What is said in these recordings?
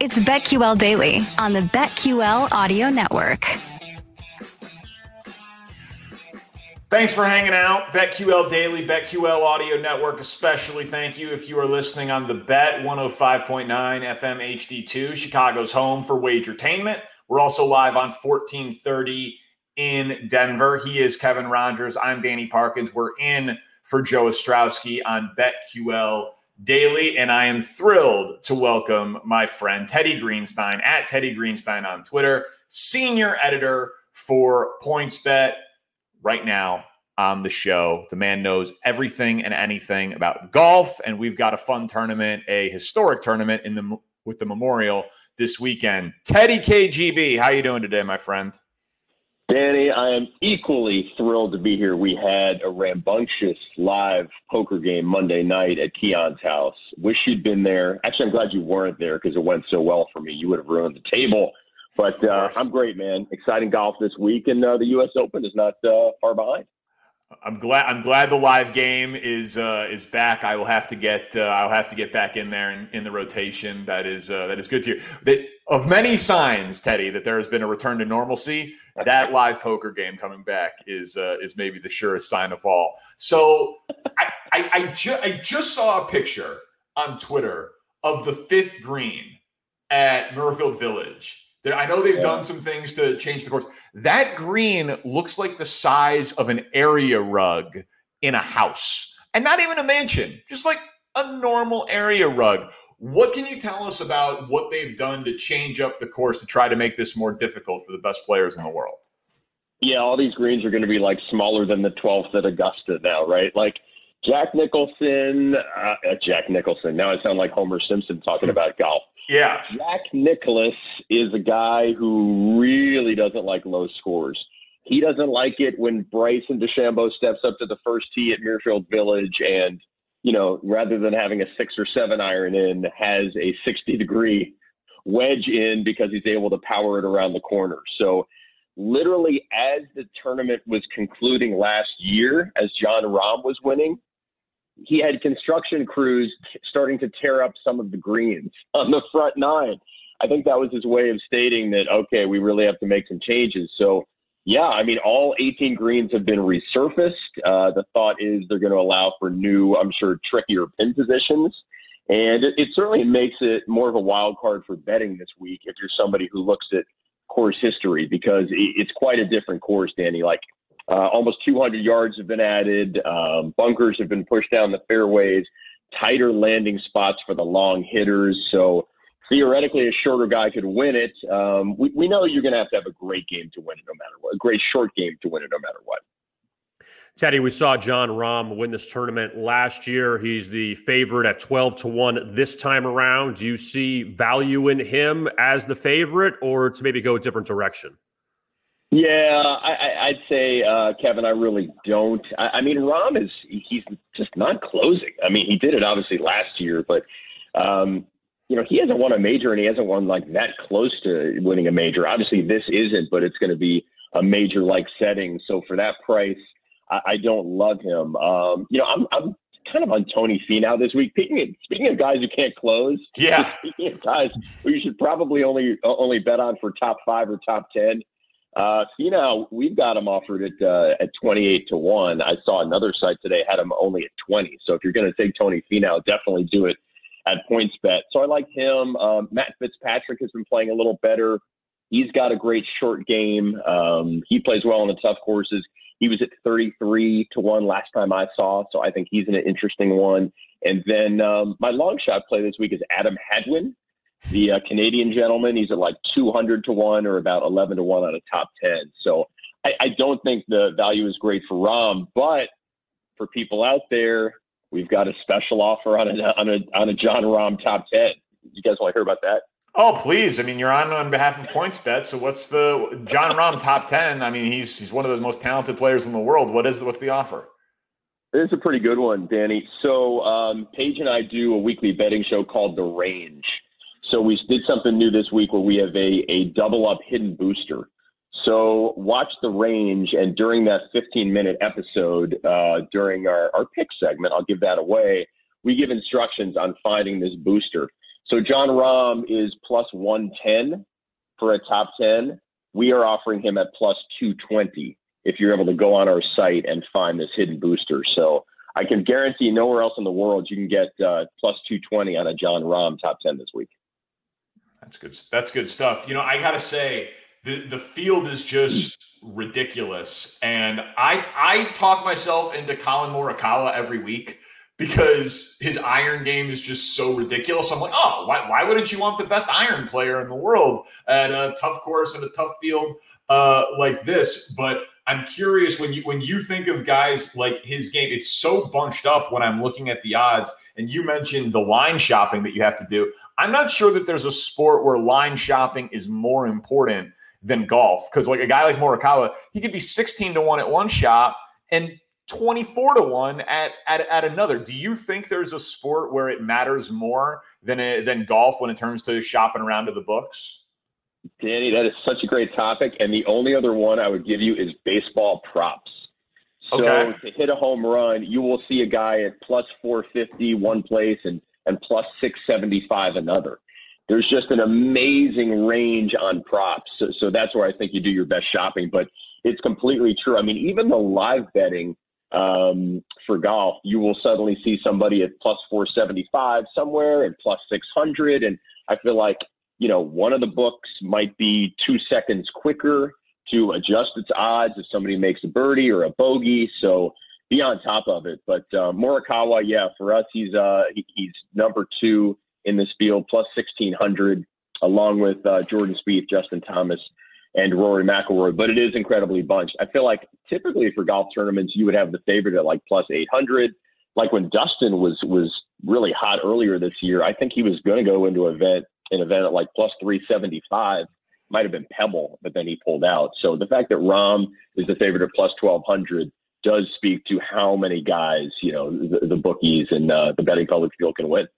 It's BetQL Daily on the BetQL Audio Network. Thanks for hanging out. BetQL Daily, BetQL Audio Network, especially thank you if you are listening on the Bet 105.9 FM HD2, Chicago's home for wagertainment. We're also live on 1430 in Denver. He is Kevin Rogers. I'm Danny Parkins. We're in for Joe Ostrowski on BetQL Daily, and I am thrilled to welcome my friend Teddy Greenstein at Teddy Greenstein on Twitter, senior editor for PointsBet. Right now on the show, the man knows everything and anything about golf, and we've got a fun tournament, a historic tournament in the with the Memorial this weekend. Teddy KGB, how you doing today, my friend? Danny, I am equally thrilled to be here. We had a rambunctious live poker game Monday night at Keon's house. Wish you'd been there. Actually, I'm glad you weren't there because it went so well for me. You would have ruined the table. But uh, I'm great, man. Exciting golf this week, and uh, the U.S. Open is not uh, far behind. I'm glad. I'm glad the live game is uh, is back. I will have to get. Uh, I'll have to get back in there in, in the rotation. That is uh, that is good to hear. Of many signs, Teddy, that there has been a return to normalcy. That live poker game coming back is uh, is maybe the surest sign of all. So I I, I, ju- I just saw a picture on Twitter of the fifth green at Muirfield Village. There, I know they've yeah. done some things to change the course. That green looks like the size of an area rug in a house, and not even a mansion, just like a normal area rug. What can you tell us about what they've done to change up the course to try to make this more difficult for the best players in the world? Yeah, all these greens are going to be like smaller than the 12th at Augusta now, right? Like Jack Nicholson, uh, Jack Nicholson. Now I sound like Homer Simpson talking about golf. Yeah. Jack Nicklaus is a guy who really doesn't like low scores. He doesn't like it when Bryson DeChambeau steps up to the first tee at Muirfield Village and, you know, rather than having a six or seven iron in, has a 60 degree wedge in because he's able to power it around the corner. So literally as the tournament was concluding last year, as Jon Rahm was winning, he had construction crews starting to tear up some of the greens on the front nine. I think that was his way of stating that, okay, we really have to make some changes. So, yeah, I mean, all 18 greens have been resurfaced. Uh, the thought is they're going to allow for new, I'm sure, trickier pin positions. And it, it certainly makes it more of a wild card for betting this week if you're somebody who looks at course history because it's quite a different course, Danny. Like uh, almost 200 yards have been added. Um, bunkers have been pushed down the fairways. Tighter landing spots for the long hitters. So theoretically, a shorter guy could win it. Um, we, we know you're going to have to have a great game to win it, no. A great short game to win it, no matter what. Teddy, we saw Jon Rahm win this tournament last year. He's the favorite at 12 to 1 this time around. Do you see value in him as the favorite or to maybe go a different direction? Yeah, I, would say, uh, Kevin, I really don't. I, I, mean, Rahm is, he's just not closing. I mean, he did it obviously last year, but, um, you know, he hasn't won a major and he hasn't won like that close to winning a major. Obviously, this isn't, but it's going to be a major like setting. So for that price, I, I don't love him. Um, you know, I'm, I'm kind of on Tony Finau this week. Speaking of, speaking of guys who can't close, yeah, speaking of guys who you should probably only only bet on for top five or top ten. Uh, you know, we've got him offered at uh, at 28 to 1. I saw another site today had him only at 20. So if you're going to take Tony Finau, definitely do it at PointsBet. So I like him. Um, Matt Fitzpatrick has been playing a little better. He's got a great short game. Um, he plays well on the tough courses. He was at 33 to 1 last time I saw, so I think he's an interesting one. And then um, my long shot play this week is Adam Hadwin, the uh, Canadian gentleman. He's at like 200 to 1 or about 11 to 1 on a top 10. So I, I don't think the value is great for Rahm, but for people out there, we've got a special offer on a, on a, on a Jon Rahm top 10. You guys want to hear about that? Oh, please. I mean, you're on on behalf of PointsBet. So what's the Jon Rahm top 10? I mean, he's he's one of the most talented players in the world. What is what's the offer? It's a pretty good one, Danny. So um, Paige and I do a weekly betting show called The Range. So we did something new this week where we have a, a double up hidden booster. So watch The Range, and during that 15-minute episode, uh, during our, our pick segment, I'll give that away, we give instructions on finding this booster. So Jon Rahm is plus 110 for a top 10. We are offering him at plus 220 if you're able to go on our site and find this hidden booster. So I can guarantee nowhere else in the world you can get uh, plus 220 on a Jon Rahm top 10 this week. That's good. That's good stuff. You know, I got to say, the, the field is just ridiculous. And I I talk myself into Collin Morikawa every week because his iron game is just so ridiculous. I'm like, oh, why, why wouldn't you want the best iron player in the world at a tough course and a tough field uh, like this? But I'm curious when you when you think of guys like his game, it's so bunched up when I'm looking at the odds. And you mentioned the line shopping that you have to do. I'm not sure that there's a sport where line shopping is more important than golf because like a guy like Morikawa, he could be 16 to one at one shop and 24 to 1 at, at, at another. Do you think there's a sport where it matters more than than golf when it comes to shopping around to the books? Danny, that is such a great topic. And the only other one I would give you is baseball props. So okay. to hit a home run, you will see a guy at plus 450 one place and, and plus 675 another. There's just an amazing range on props. So, so that's where I think you do your best shopping. But it's completely true. I mean, even the live betting – um, for golf, you will suddenly see somebody at plus 475 somewhere and plus 600. And I feel like, you know, one of the books might be two seconds quicker to adjust its odds if somebody makes a birdie or a bogey. So be on top of it. But uh, Morikawa, yeah, for us, he's uh, he's number two in this field, plus 1600, along with uh, Jordan Spieth, Justin Thomas, and Rory McIlroy, but it is incredibly bunched. I feel like typically for golf tournaments, you would have the favorite at like plus 800. Like when Dustin was was really hot earlier this year, I think he was going to go into an event an event at like plus 375. Might have been Pebble, but then he pulled out. So the fact that Rahm is the favorite at plus 1200 does speak to how many guys, you know, the, the bookies and uh, the betting public feel can win.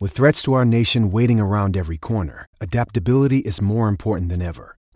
With threats to our nation waiting around every corner, adaptability is more important than ever.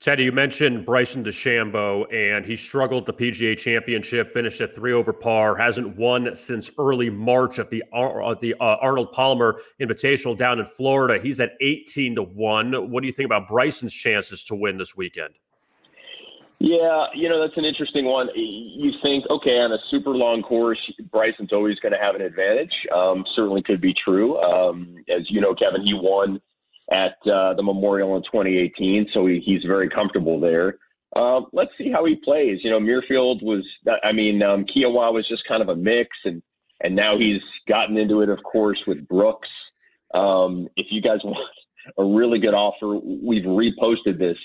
Teddy, you mentioned Bryson DeChambeau, and he struggled the PGA Championship, finished at three over par, hasn't won since early March at the uh, the uh, Arnold Palmer Invitational down in Florida. He's at eighteen to one. What do you think about Bryson's chances to win this weekend? Yeah, you know that's an interesting one. You think, okay, on a super long course, Bryson's always going to have an advantage. Um, certainly could be true. Um, as you know, Kevin, he won at uh, the Memorial in 2018, so he, he's very comfortable there. Um, let's see how he plays. You know, Muirfield was, I mean, um, Kiawah was just kind of a mix, and and now he's gotten into it, of course, with Brooks. Um, if you guys want a really good offer, we've reposted this.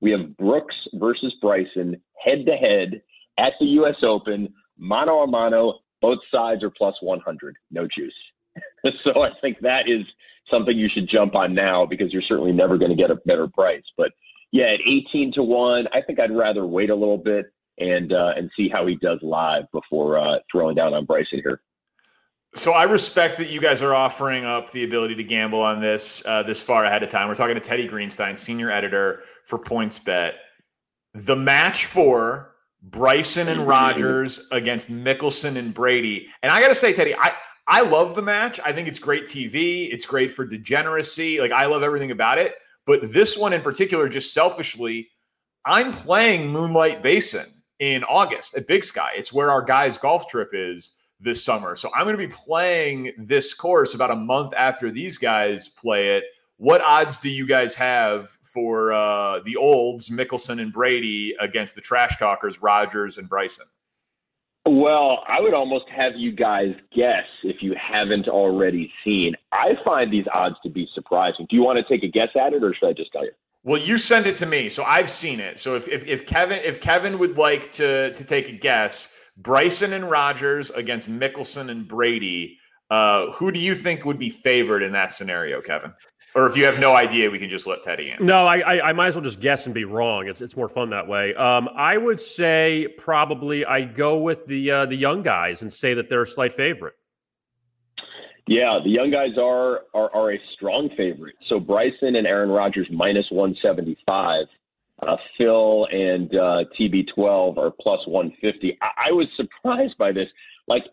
We have Brooks versus Bryson head to head at the U.S. Open, mano a mano. Both sides are plus 100, no juice. so I think that is something you should jump on now because you're certainly never going to get a better price. But yeah, at 18 to one, I think I'd rather wait a little bit and uh, and see how he does live before uh, throwing down on Bryson here. So I respect that you guys are offering up the ability to gamble on this uh, this far ahead of time. We're talking to Teddy Greenstein, senior editor for PointsBet. The match for Bryson and Rodgers against Mickelson and Brady. And I got to say, Teddy, I, I love the match. I think it's great TV. It's great for degeneracy. Like, I love everything about it. But this one in particular, just selfishly, I'm playing Moonlight Basin in August at Big Sky. It's where our guys' golf trip is this summer. So I'm going to be playing this course about a month after these guys play it. What odds do you guys have for uh, the olds, Mickelson and Brady, against the trash talkers, Rodgers and Bryson? Well, I would almost have you guys guess if you haven't already seen. I find these odds to be surprising. Do you want to take a guess at it, or should I just tell you? Well, you send it to me, so I've seen it. So if, if, if Kevin if Kevin would like to to take a guess, Bryson and Rodgers against Mickelson and Brady, uh, who do you think would be favored in that scenario, Kevin? Or if you have no idea, we can just let Teddy answer. No, I, I, I might as well just guess and be wrong. It's it's more fun that way. Um, I would say probably I go with the uh, the young guys and say that they're a slight favorite. Yeah, the young guys are, are are a strong favorite. So Bryson and Aaron Rodgers minus 175. Uh, Phil and uh, TB12 are plus 150. I-, I was surprised by this. Like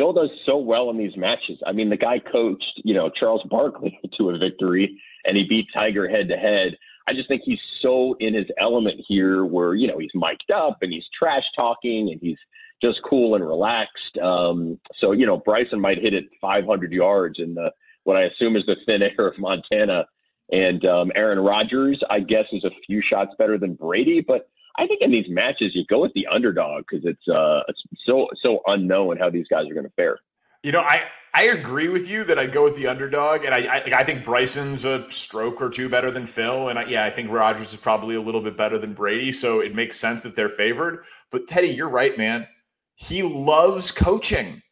Phil does so well in these matches. I mean, the guy coached, you know, Charles Barkley to a victory, and he beat Tiger head to head. I just think he's so in his element here, where you know he's mic'd up and he's trash talking and he's just cool and relaxed. Um, so you know, Bryson might hit it 500 yards in the what I assume is the thin air of Montana, and um, Aaron Rodgers, I guess, is a few shots better than Brady, but I think in these matches you go with the underdog because it's uh so so unknown how these guys are going to fare. You know, I I agree with you that I go with the underdog, and I I, I think Bryson's a stroke or two better than Phil, and I, yeah, I think Rodgers is probably a little bit better than Brady, so it makes sense that they're favored. But Teddy, you're right, man. He loves coaching.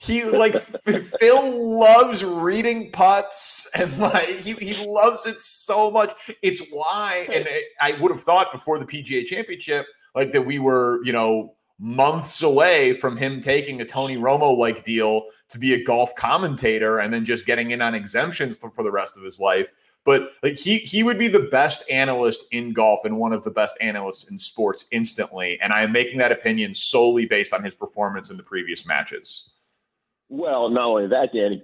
He like Phil loves reading putts and like he, he loves it so much. It's why, and I would have thought before the PGA Championship, like that we were, you know, months away from him taking a Tony Romo like deal to be a golf commentator and then just getting in on exemptions for the rest of his life. But like he he would be the best analyst in golf and one of the best analysts in sports instantly. And I am making that opinion solely based on his performance in the previous matches. Well, not only that, Danny.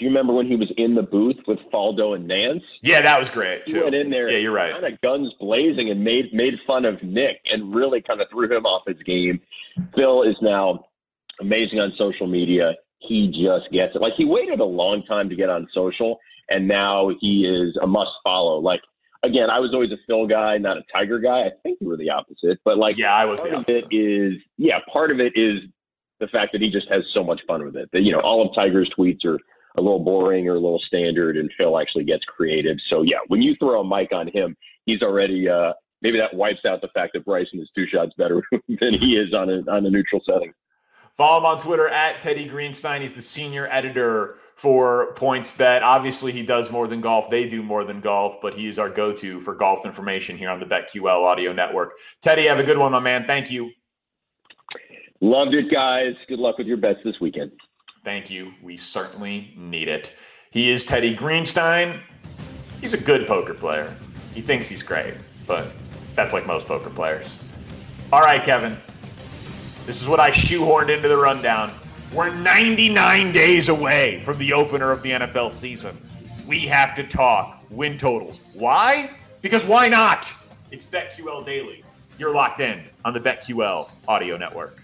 Do you remember when he was in the booth with Faldo and Nantz? Yeah, that was great too. He went in there, yeah, you're right, kind of guns blazing, and made made fun of Nick, and really kind of threw him off his game. Phil is now amazing on social media. He just gets it. Like he waited a long time to get on social, and now he is a must follow. Like again, I was always a Phil guy, not a Tiger guy. I think you were the opposite, but like yeah, I was. Part the opposite. of it is yeah, part of it is the fact that he just has so much fun with it. That you know, all of Tiger's tweets are a little boring or a little standard, and Phil actually gets creative. So yeah, when you throw a mic on him, he's already uh, maybe that wipes out the fact that Bryson is two shots better than he is on a on a neutral setting. Follow him on Twitter at Teddy Greenstein. He's the senior editor for PointsBet. Obviously, he does more than golf. They do more than golf, but he is our go-to for golf information here on the BetQL Audio Network. Teddy, have a good one, my man. Thank you. Loved it, guys. Good luck with your bets this weekend. Thank you. We certainly need it. He is Teddy Greenstein. He's a good poker player. He thinks he's great, but that's like most poker players. All right, Kevin. This is what I shoehorned into the rundown. We're 99 days away from the opener of the NFL season. We have to talk win totals. Why? Because why not? It's BetQL Daily. You're locked in on the BetQL audio network.